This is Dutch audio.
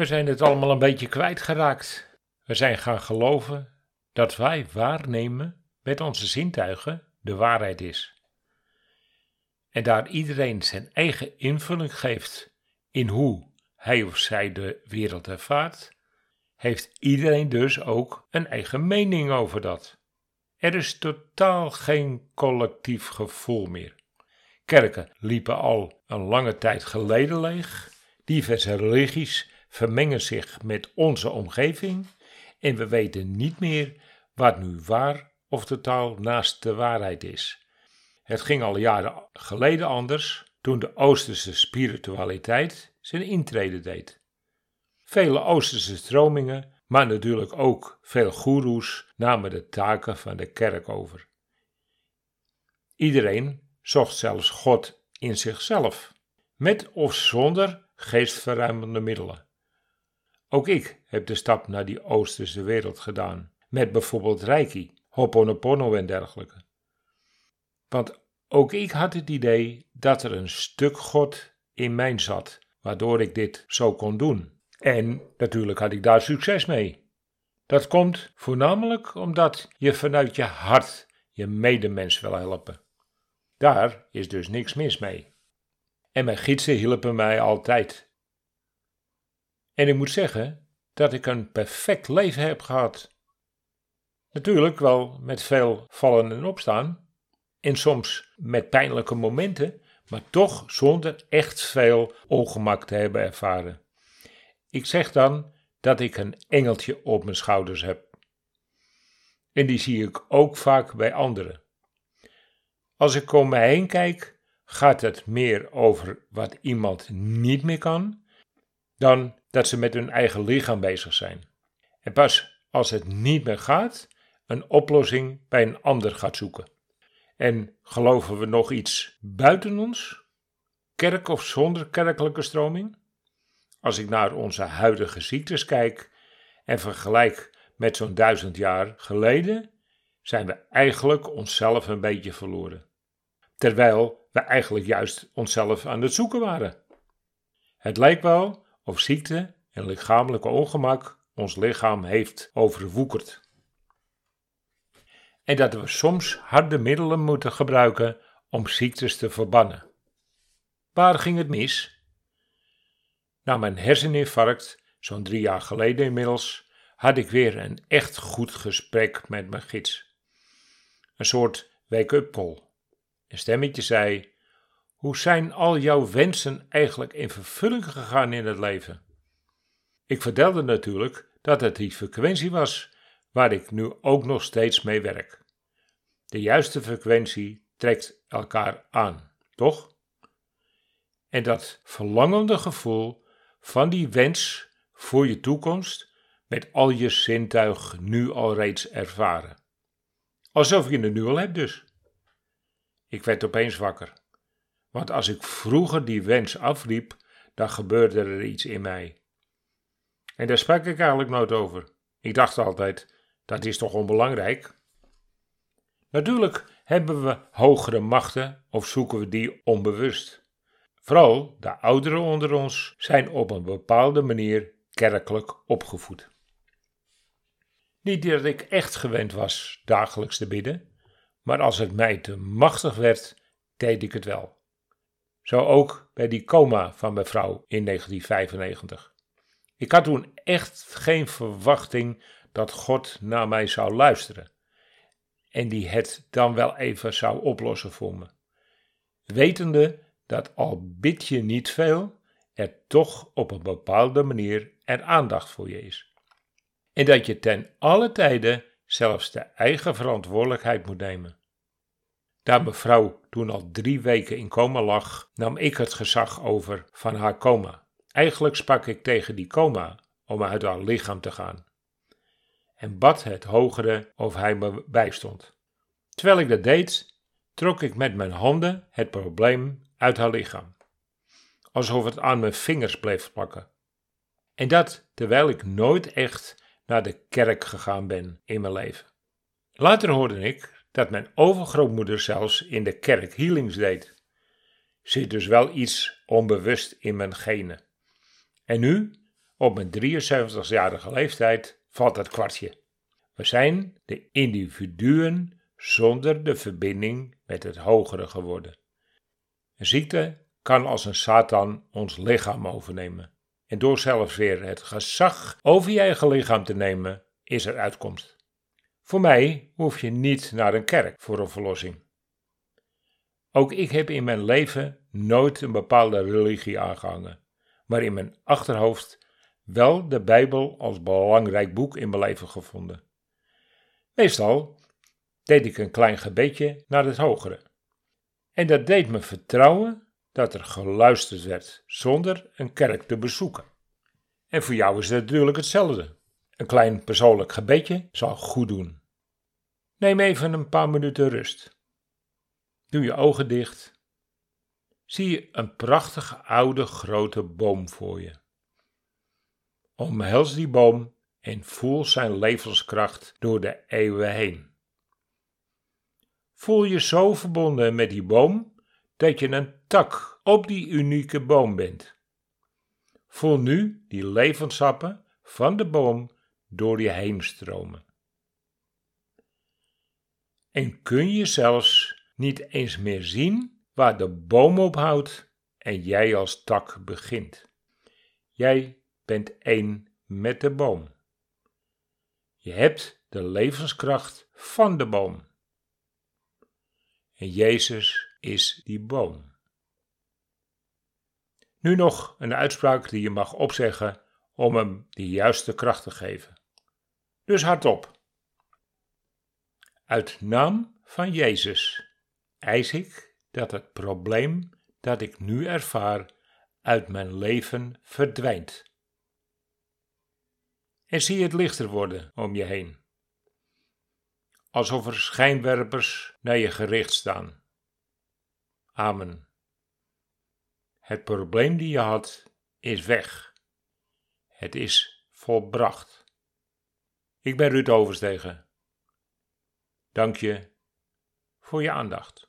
We zijn het allemaal een beetje kwijtgeraakt. We zijn gaan geloven dat wij waarnemen met onze zintuigen de waarheid is. En daar iedereen zijn eigen invulling geeft in hoe hij of zij de wereld ervaart, heeft iedereen dus ook een eigen mening over dat. Er is totaal geen collectief gevoel meer. Kerken liepen al een lange tijd geleden leeg. Diverse religies vermengen zich met onze omgeving. En we weten niet meer wat nu waar of totaal naast de waarheid is. Het ging al jaren geleden anders toen de Oosterse spiritualiteit zijn intrede deed. Vele Oosterse stromingen, maar natuurlijk ook veel goeroes, namen de taken van de kerk over. Iedereen zocht zelfs God in zichzelf, met of zonder geestverruimende middelen. Ook ik heb de stap naar die Oosterse wereld gedaan, met bijvoorbeeld Reiki, Ho'oponopono en dergelijke. Want ook ik had het idee dat er een stuk God in mij zat, waardoor ik dit zo kon doen. En natuurlijk had ik daar succes mee. Dat komt voornamelijk omdat je vanuit je hart je medemens wil helpen. Daar is dus niks mis mee. En mijn gidsen hielpen mij altijd. En ik moet zeggen dat ik een perfect leven heb gehad. Natuurlijk wel met veel vallen en opstaan, en soms met pijnlijke momenten, maar toch zonder echt veel ongemak te hebben ervaren. Ik zeg dan dat ik een engeltje op mijn schouders heb. En die zie ik ook vaak bij anderen. Als ik om me heen kijk, gaat het meer over wat iemand niet meer kan, dan dat ze met hun eigen lichaam bezig zijn. En pas als het niet meer gaat, een oplossing bij een ander gaat zoeken. En geloven we nog iets buiten ons? Kerk of zonder kerkelijke stroming? Als ik naar onze huidige ziektes kijk en vergelijk met zo'n duizend jaar geleden, zijn we eigenlijk onszelf een beetje verloren. Terwijl we eigenlijk juist onszelf aan het zoeken waren. Het lijkt wel of ziekte en lichamelijke ongemak ons lichaam heeft overwoekerd en dat we soms harde middelen moeten gebruiken om ziektes te verbannen. Waar ging het mis? Na mijn herseninfarct, zo'n drie jaar geleden inmiddels, had ik weer een echt goed gesprek met mijn gids. Een soort wake-up call. Een stemmetje zei: Hoe zijn al jouw wensen eigenlijk in vervulling gegaan in het leven? Ik vertelde natuurlijk dat het die frequentie was waar ik nu ook nog steeds mee werk. De juiste frequentie trekt elkaar aan, toch? En dat verlangende gevoel van die wens voor je toekomst met al je zintuig nu al reeds ervaren. Alsof je het nu al hebt dus. Ik werd opeens wakker. Want als ik vroeger die wens afriep, dan gebeurde er iets in mij. En daar sprak ik eigenlijk nooit over. Ik dacht altijd, dat is toch onbelangrijk? Natuurlijk hebben we hogere machten of zoeken we die onbewust. Vooral de ouderen onder ons zijn op een bepaalde manier kerkelijk opgevoed. Niet dat ik echt gewend was dagelijks te bidden, maar als het mij te machtig werd, deed ik het wel. Zo ook bij die coma van mijn vrouw in 1995. Ik had toen echt geen verwachting dat God naar mij zou luisteren en die het dan wel even zou oplossen voor me. Wetende dat al bid je niet veel, er toch op een bepaalde manier er aandacht voor je is. En dat je ten alle tijde zelfs de eigen verantwoordelijkheid moet nemen. Daar mevrouw toen al drie weken in coma lag, nam ik het gezag over van haar coma. Eigenlijk sprak ik tegen die coma om uit haar lichaam te gaan en bad het hogere of hij me bijstond. Terwijl ik dat deed, trok ik met mijn handen het probleem uit haar lichaam, alsof het aan mijn vingers bleef plakken. En dat terwijl ik nooit echt naar de kerk gegaan ben in mijn leven. Later hoorde ik dat mijn overgrootmoeder zelfs in de kerk healings deed. Zit dus wel iets onbewust in mijn genen. En nu, op mijn 73-jarige leeftijd valt het kwartje. We zijn de individuen zonder de verbinding met het hogere geworden. Een ziekte kan als een Satan ons lichaam overnemen. En door zelfs weer het gezag over je eigen lichaam te nemen, is er uitkomst. Voor mij hoef je niet naar een kerk voor een verlossing. Ook ik heb in mijn leven nooit een bepaalde religie aangehangen, maar in mijn achterhoofd wel de Bijbel als belangrijk boek in mijn leven gevonden. Meestal deed ik een klein gebedje naar het hogere. En dat deed me vertrouwen dat er geluisterd werd zonder een kerk te bezoeken. En voor jou is het natuurlijk hetzelfde. Een klein persoonlijk gebedje zal goed doen. Neem even een paar minuten rust. Doe je ogen dicht. Zie je een prachtige oude grote boom voor je. Omhels die boom en voel zijn levenskracht door de eeuwen heen. Voel je zo verbonden met die boom dat je een tak op die unieke boom bent. Voel nu die levenssappen van de boom door je heen stromen. En kun je zelfs niet eens meer zien waar de boom ophoudt en jij als tak begint. Jij bent één met de boom. Je hebt de levenskracht van de boom. En Jezus is die boom. Nu nog een uitspraak die je mag opzeggen om hem de juiste kracht te geven. Dus hardop. Uit naam van Jezus eis ik dat het probleem dat ik nu ervaar uit mijn leven verdwijnt. En zie het lichter worden om je heen. Alsof er schijnwerpers naar je gericht staan. Amen. Het probleem die je had is weg. Het is volbracht. Ik ben Ruud Overstegen. Dank je voor je aandacht.